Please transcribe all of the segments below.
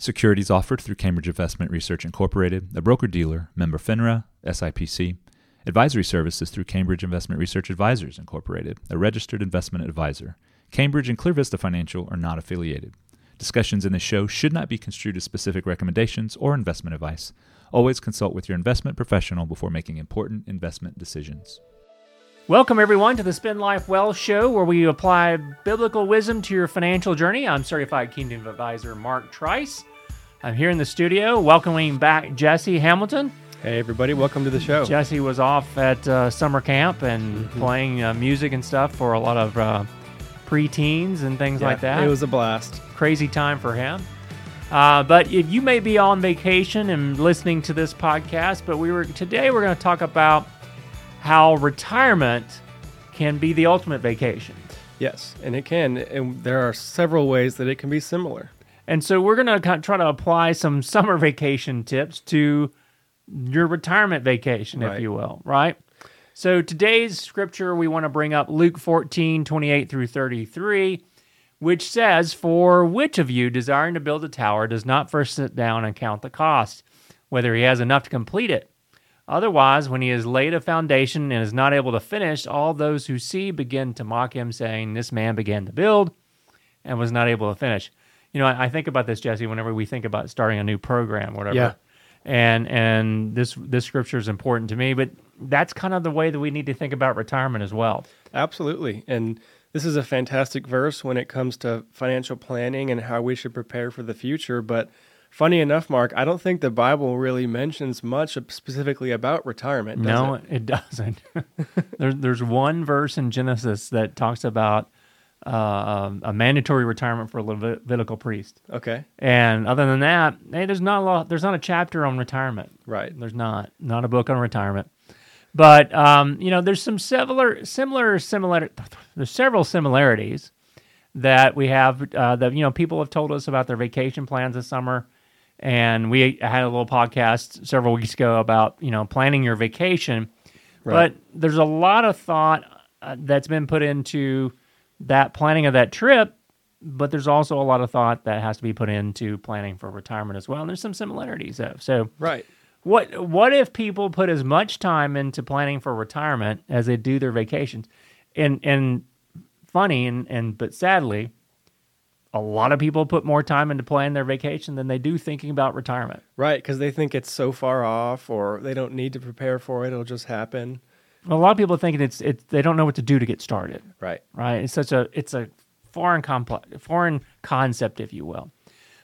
Securities offered through Cambridge Investment Research Incorporated, a broker dealer, member FINRA, SIPC. Advisory services through Cambridge Investment Research Advisors Incorporated, a registered investment advisor. Cambridge and ClearVista Financial are not affiliated. Discussions in this show should not be construed as specific recommendations or investment advice. Always consult with your investment professional before making important investment decisions. Welcome, everyone, to the Spend Life Well show, where we apply biblical wisdom to your financial journey. I'm Certified Kingdom Advisor Mark Trice. I'm here in the studio welcoming back Jesse Hamilton. Hey, everybody, welcome to the show. Jesse was off at uh, summer camp and mm-hmm. playing uh, music and stuff for a lot of uh, preteens and things yeah, like that. It was a blast. Crazy time for him. Uh, but if you may be on vacation and listening to this podcast, but we were today we're going to talk about how retirement can be the ultimate vacation. Yes, and it can. And there are several ways that it can be similar. And so we're going to try to apply some summer vacation tips to your retirement vacation, right. if you will, right? So today's scripture, we want to bring up Luke 14, 28 through 33, which says, For which of you desiring to build a tower does not first sit down and count the cost, whether he has enough to complete it? Otherwise, when he has laid a foundation and is not able to finish, all those who see begin to mock him, saying, This man began to build and was not able to finish. You know, I, I think about this, Jesse, whenever we think about starting a new program, whatever. Yeah. And and this this scripture is important to me, but that's kind of the way that we need to think about retirement as well. Absolutely. And this is a fantastic verse when it comes to financial planning and how we should prepare for the future, but Funny enough, Mark, I don't think the Bible really mentions much specifically about retirement. no, it? it doesn't. there's there's one verse in Genesis that talks about uh, a mandatory retirement for a Levitical priest. Okay. And other than that, hey, there's not a lot, there's not a chapter on retirement. Right. There's not not a book on retirement. But um, you know, there's some similar similar similar there's several similarities that we have uh, that you know people have told us about their vacation plans this summer and we had a little podcast several weeks ago about you know planning your vacation right. but there's a lot of thought uh, that's been put into that planning of that trip but there's also a lot of thought that has to be put into planning for retirement as well. And there's some similarities though. So right. what what if people put as much time into planning for retirement as they do their vacations? And and funny and, and but sadly a lot of people put more time into planning their vacation than they do thinking about retirement. Right, because they think it's so far off, or they don't need to prepare for it; it'll just happen. A lot of people are thinking it's it's they don't know what to do to get started. Right, right. It's such a it's a foreign complex foreign concept, if you will.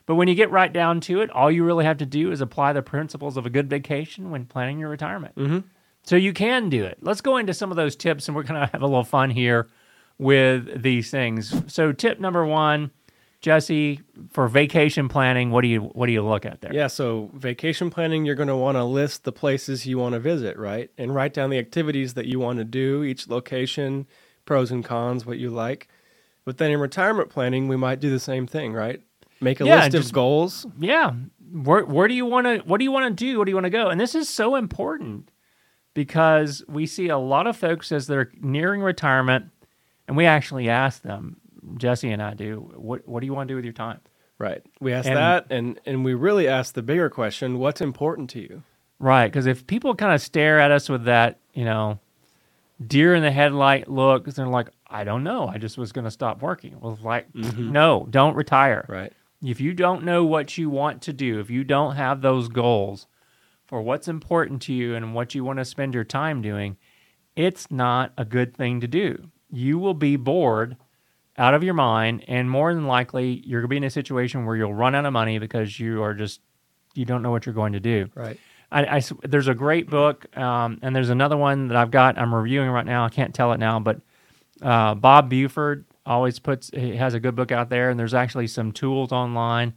But when you get right down to it, all you really have to do is apply the principles of a good vacation when planning your retirement. Mm-hmm. So you can do it. Let's go into some of those tips, and we're going to have a little fun here with these things. So, tip number one Jesse, for vacation planning, what do you what do you look at there? Yeah, so vacation planning, you're going to want to list the places you want to visit, right? And write down the activities that you want to do, each location, pros and cons, what you like. But then in retirement planning, we might do the same thing, right? Make a yeah, list just, of goals. Yeah. Where where do you want to what do you want to do? What do you want to go? And this is so important because we see a lot of folks as they're nearing retirement and we actually ask them, Jesse and I do. What What do you want to do with your time? Right. We ask and, that, and and we really ask the bigger question: What's important to you? Right. Because if people kind of stare at us with that, you know, deer in the headlight look, they're like, I don't know. I just was going to stop working. Well, like, mm-hmm. no, don't retire. Right. If you don't know what you want to do, if you don't have those goals for what's important to you and what you want to spend your time doing, it's not a good thing to do. You will be bored out of your mind, and more than likely, you're going to be in a situation where you'll run out of money because you are just you don't know what you're going to do. Right. I, I there's a great book, um, and there's another one that I've got. I'm reviewing right now. I can't tell it now, but uh, Bob Buford always puts he has a good book out there, and there's actually some tools online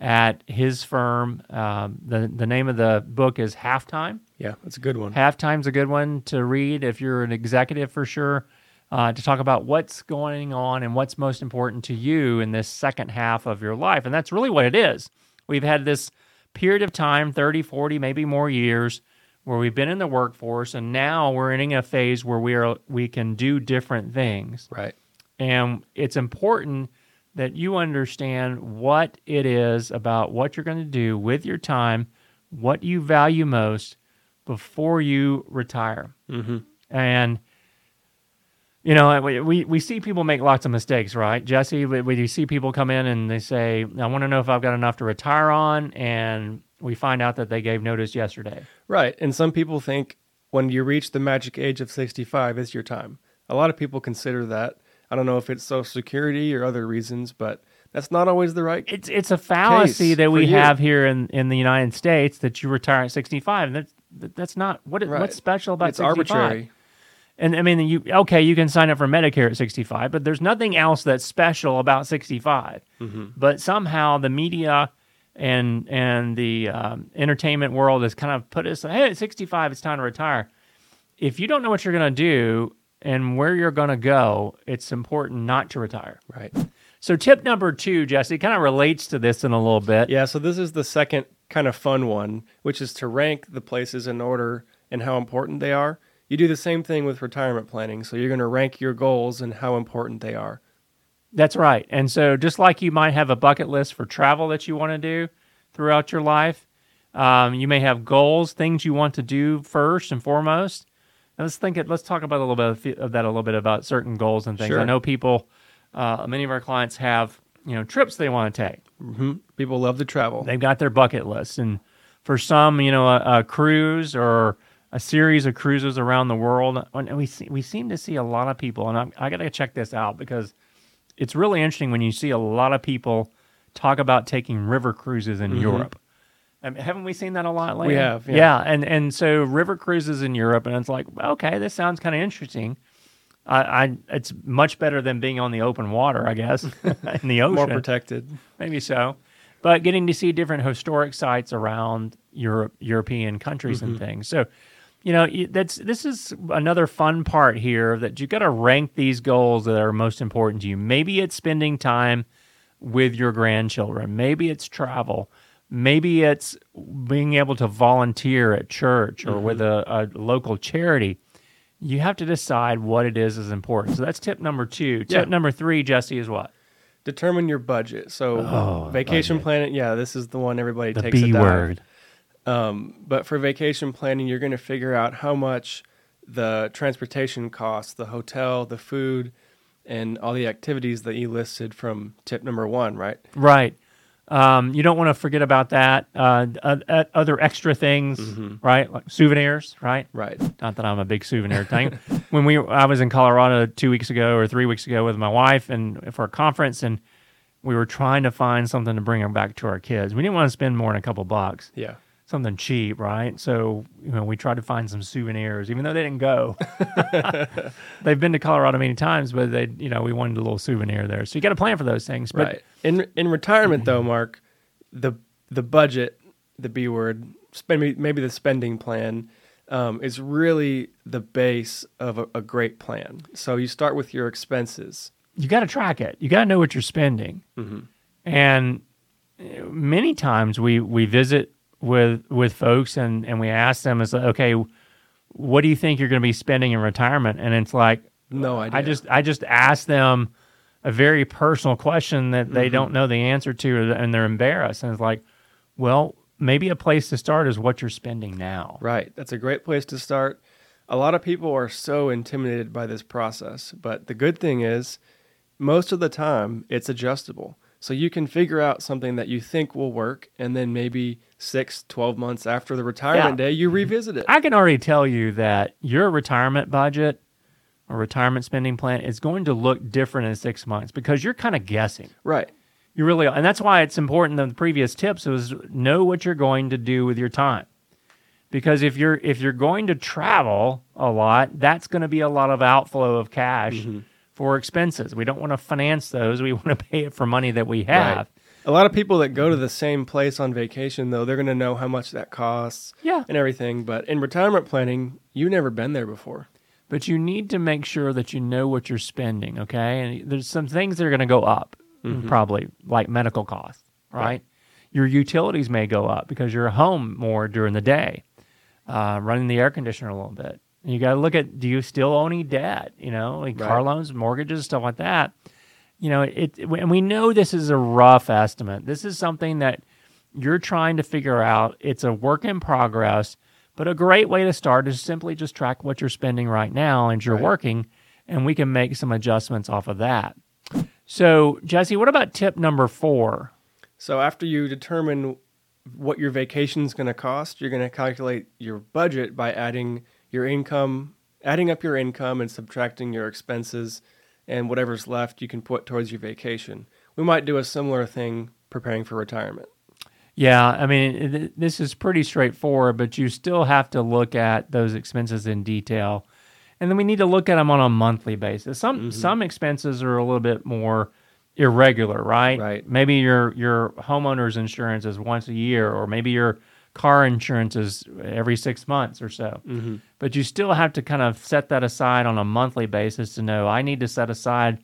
at his firm. Um, the the name of the book is Halftime. Yeah, that's a good one. Halftime's a good one to read if you're an executive for sure uh, to talk about what's going on and what's most important to you in this second half of your life. And that's really what it is. We've had this period of time 30, 40, maybe more years where we've been in the workforce and now we're in a phase where we are we can do different things. Right. And it's important that you understand what it is about what you're going to do with your time, what you value most before you retire. Mm-hmm. And you know, we, we, we see people make lots of mistakes, right? Jesse, we, we see people come in and they say, I want to know if I've got enough to retire on. And we find out that they gave notice yesterday. Right. And some people think when you reach the magic age of 65 is your time. A lot of people consider that. I don't know if it's Social Security or other reasons, but that's not always the right. It's it's a fallacy that we you. have here in, in the United States that you retire at 65. And that's that's not what Right. what's special about it's 65. arbitrary. And I mean, you okay, you can sign up for Medicare at 65, but there's nothing else that's special about 65. Mm-hmm. But somehow the media and and the um, entertainment world has kind of put us, hey, at 65, it's time to retire. If you don't know what you're going to do and where you're going to go, it's important not to retire. Right. So, tip number two, Jesse, kind of relates to this in a little bit. Yeah. So this is the second kind of fun one, which is to rank the places in order and how important they are. You do the same thing with retirement planning. So you're going to rank your goals and how important they are. That's right. And so, just like you might have a bucket list for travel that you want to do throughout your life, um, you may have goals, things you want to do first and foremost. And let's think. It, let's talk about a little bit of, that, a little bit about certain goals and things. I know people, uh, many of our clients have you know trips they want to take. hmm People love to travel. They've got their bucket list, and for some, you know, a, a cruise or a series of cruises around the world. And we see, we seem to see a lot of people, and I'm, I got to check this out because it's really interesting when you see a lot of people talk about taking river cruises in Europe. Um, haven't we seen that a lot lately? We have, yeah. yeah. And and so river cruises in Europe, and it's like, okay, this sounds kind of interesting. I, I it's much better than being on the open water, I guess, in the ocean More protected. maybe so. But getting to see different historic sites around Europe, European countries and things. So, you know, that's this is another fun part here that you got to rank these goals that are most important to you. Maybe it's spending time with your grandchildren. Maybe it's travel. Maybe it's being able to volunteer at church or mm-hmm. with a, a local charity. You have to decide what it is is important. So that's tip number two. Tip Yeah. number three, Jesse, is what? Determine your budget. So Oh, vacation planning, yeah, this is the one everybody The takes a B dive. word. Um, but for vacation planning, you're going to figure out how much the transportation costs, the hotel, the food, and all the activities that you listed from tip number one, right? Right. Um, you don't want to forget about that. Uh, uh, other extra things, right? Like souvenirs, right? Right. Not that I'm a big souvenir thing. when we, I was in Colorado two weeks ago or three weeks ago with my wife and for a conference, and we were trying to find something to bring them back to our kids. We didn't want to spend more than a couple bucks, Yeah. Something cheap, right? So you know, we tried to find some souvenirs, even though they didn't go. They've been to Colorado many times, but they, you know, we wanted a little souvenir there. So you got to plan for those things. But Right. In in retirement though, Mark, the the budget, the B word, spend maybe, maybe the spending plan um, is really the base of a, a great plan. So you start with your expenses. you got to track it. You got to know what you're spending. And uh, many times we we visit with with folks and and we ask them, "Is like, okay, what do you think you're going to be spending in retirement?" And it's like, No idea. I just I just ask them a very personal question that they mm-hmm. don't know the answer to, and they're embarrassed. And it's like, well, maybe a place to start is what you're spending now. Right. That's a great place to start. A lot of people are so intimidated by this process, but the good thing is most of the time it's adjustable. So you can figure out something that you think will work and then maybe six, 12 months after the retirement Yeah. day you revisit it. I can already tell you that your retirement budget or retirement spending plan is going to look different in six months because you're kind of guessing. Right. You really are. And that's why it's important that the previous tips was know what you're going to do with your time. Because if you're if you're going to travel a lot, that's going to be a lot of outflow of cash Mm-hmm. For expenses. We don't want to finance those. We want to pay it for money that we have. Right. A lot of people that go to the same place on vacation though, they're going to know how much that costs Yeah. and everything, but in retirement planning, you've never been there before. but you need to make sure that you know what you're spending okay and there's some things that are going to go up probably like medical costs right? Right. your utilities may go up because you're home more during the day uh, running the air conditioner a little bit you got to look at do you still owe any debt you know like car loans mortgages stuff like that you know, it, and we know this is a rough estimate. This is something that you're trying to figure out. It's a work in progress, but a great way to start is simply just track what you're spending right now and you're Right. working, and we can make some adjustments off of that. So, Jesse, what about tip number four? So after you determine what your vacation is going to cost, you're going to calculate your budget by adding your income, adding up your income and subtracting your expenses, and whatever's left you can put towards your vacation. We might do a similar thing preparing for retirement. Yeah, I mean, it, this is pretty straightforward, but you still have to look at those expenses in detail. And then we need to look at them on a monthly basis. Some mm-hmm. some expenses are a little bit more irregular, right? Right. Maybe your your homeowner's insurance is once a year or maybe your car insurance is every 6 months or so. Mm-hmm. But you still have to kind of set that aside on a monthly basis to know I need to set aside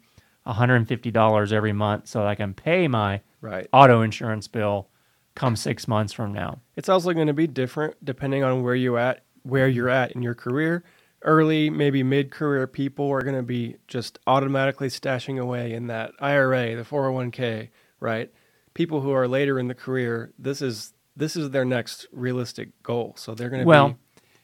$150 every month so I can pay my Right. auto insurance bill come 6 months from now. It's also going to be different depending on where you're at where you're at in your career. Early, maybe mid-career people are going to be just automatically stashing away in that IRA, the 401k, right? People who are later in the career, this is this is their next realistic goal. So they're going to Well, be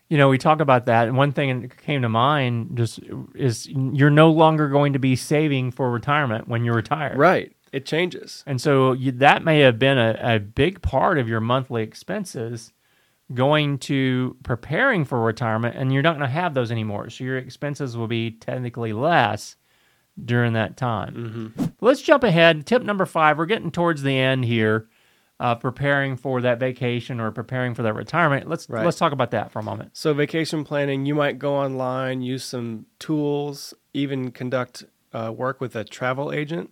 you know, we talk about that, and one thing that came to mind just is you're no longer going to be saving for retirement when you retire. right. It changes. And so you, that may have been a, a big part of your monthly expenses going to preparing for retirement, and you're not going to have those anymore. So your expenses will be technically less during that time. Mm-hmm. Let's jump ahead. Tip number five. We're getting towards the end here, uh, preparing for that vacation or preparing for that retirement. Let's Right. let's talk about that for a moment. So vacation planning, you might go online, use some tools, even conduct uh, work with a travel agent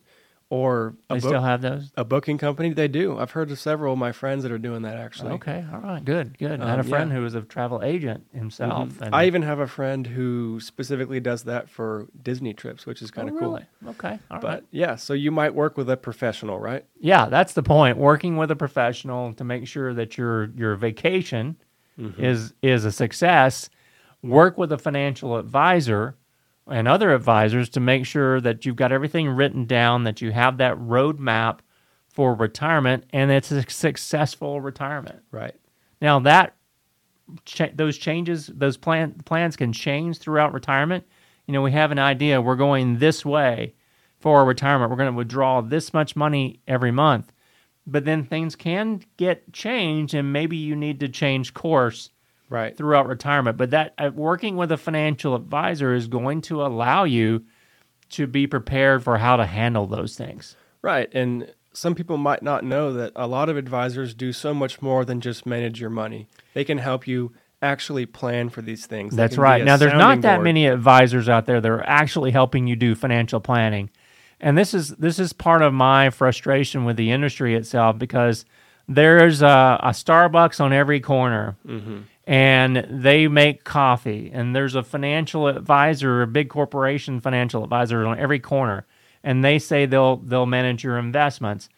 or They book- still have those. a booking company. They do. I've heard of several of my friends that are doing that actually. Okay, all right, good, good. I had a Um, friend yeah. who was a travel agent himself. Mhm. and- I even have a friend who specifically does that for Disney trips, which is Oh, kind of cool. really? Okay, all But right. yeah, so you might work with a professional, right? Yeah, that's the point. Working with a professional to make sure that your your vacation Mm-hmm. is is a success. Work with a financial advisor and other advisors to make sure that you've got everything written down, that you have that roadmap for retirement, and it's a successful retirement. Right. Now that those changes, those plan plans can change throughout retirement. You know, we have an idea. We're going this way for our retirement. We're going to withdraw this much money every month, but then things can get changed, and maybe you need to change course Right. throughout retirement. But that uh, working with a financial advisor is going to allow you to be prepared for how to handle those things. Right. And some people might not know that a lot of advisors do so much more than just manage your money. They can help you actually plan for these things. They That's right. Now, there's not that board. many advisors out there that are actually helping you do financial planning, and this is this is part of my frustration with the industry itself because there's a, a Starbucks on every corner, Mm-hmm. And they make coffee, and there's a financial advisor, a big corporation financial advisor on every corner, and they say they'll they'll manage your investments.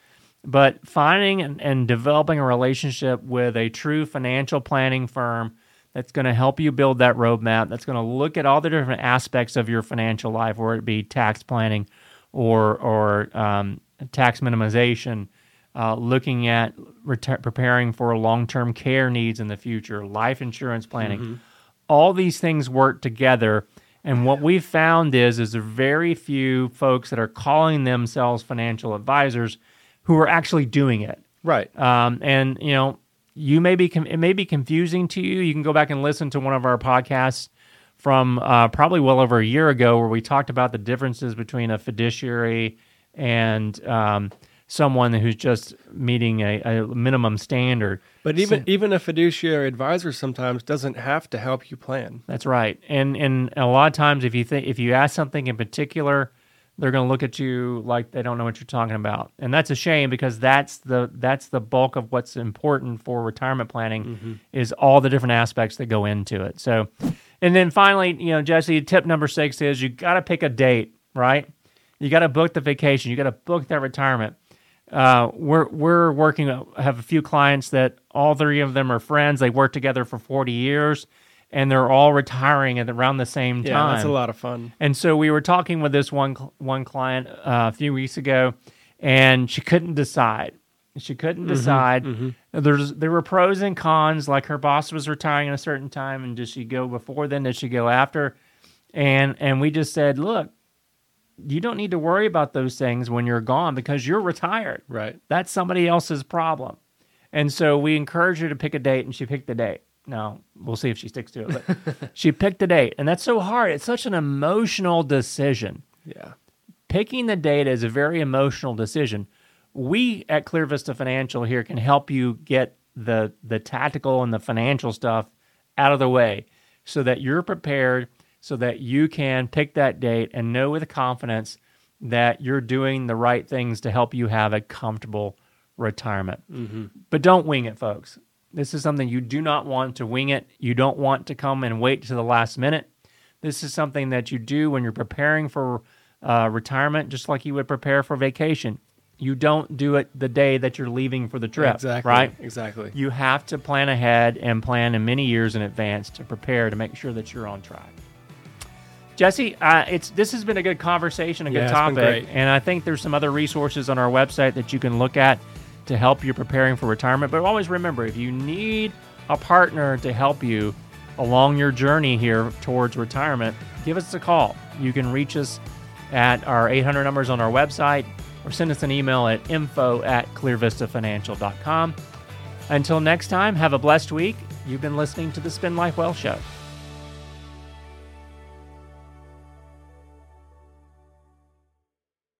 But finding and, and developing a relationship with a true financial planning firm that's going to help you build that roadmap, that's going to look at all the different aspects of your financial life, whether it be tax planning or or um, tax minimization, uh, looking at preparing for long-term care needs in the future, life insurance planning. All these things work together. And what we've found is, is there are very few folks that are calling themselves financial advisors who are actually doing it. Right. Um, and you know, you may be com- it may be confusing to you. You can go back and listen to one of our podcasts from uh, probably well over a year ago, where we talked about the differences between a fiduciary and um, someone who's just meeting a, a minimum standard. But even even a fiduciary advisor sometimes doesn't have to help you plan. That's right. And and a lot of times, if you think if you ask something in particular, they're going to look at you like they don't know what you're talking about, and that's a shame because that's the that's the bulk of what's important for retirement planning mm-hmm. is all the different aspects that go into it. So, and then finally, you know, Jesse, tip number six is you got to pick a date, right? You got to book the vacation. You got to book that retirement. Uh, we're we're working. uh, Have a few clients that all three of them are friends. They worked together for forty years, and they're all retiring at around the same Yeah, time. that's a lot of fun. And so we were talking with this one one client uh, a few weeks ago, and she couldn't decide. She couldn't Mm-hmm, decide. There's there were pros and cons. Like her boss was retiring at a certain time, and does she go before then? Does she go after? And and we just said, look, you don't need to worry about those things when you're gone because you're retired. Right. That's somebody else's problem. And so we encourage her to pick a date, and she picked the date. Now, we'll see if she sticks to it. But she picked a date, and that's so hard. It's such an emotional decision. Yeah. Picking the date is a very emotional decision. We at ClearVista Financial here can help you get the the tactical and the financial stuff out of the way so that you're prepared so that you can pick that date and know with confidence that you're doing the right things to help you have a comfortable retirement. But don't wing it, folks. This is something you do not want to wing it. You don't want to come and wait to the last minute. This is something that you do when you're preparing for uh, retirement, just like you would prepare for vacation. You don't do it the day that you're leaving for the trip, Exactly. right? Exactly. You have to plan ahead and plan in many years in advance to prepare to make sure that you're on track. Jesse, uh, it's this has been a good conversation, a Yeah, good topic, and I think there's some other resources on our website that you can look at to help you preparing for retirement. But always remember, if you need a partner to help you along your journey here towards retirement, give us a call. You can reach us at our 800 numbers on our website or send us an email at info at clearvistafinancial.com. Until next time, have a blessed week. You've been listening to the Spend Life Well Show.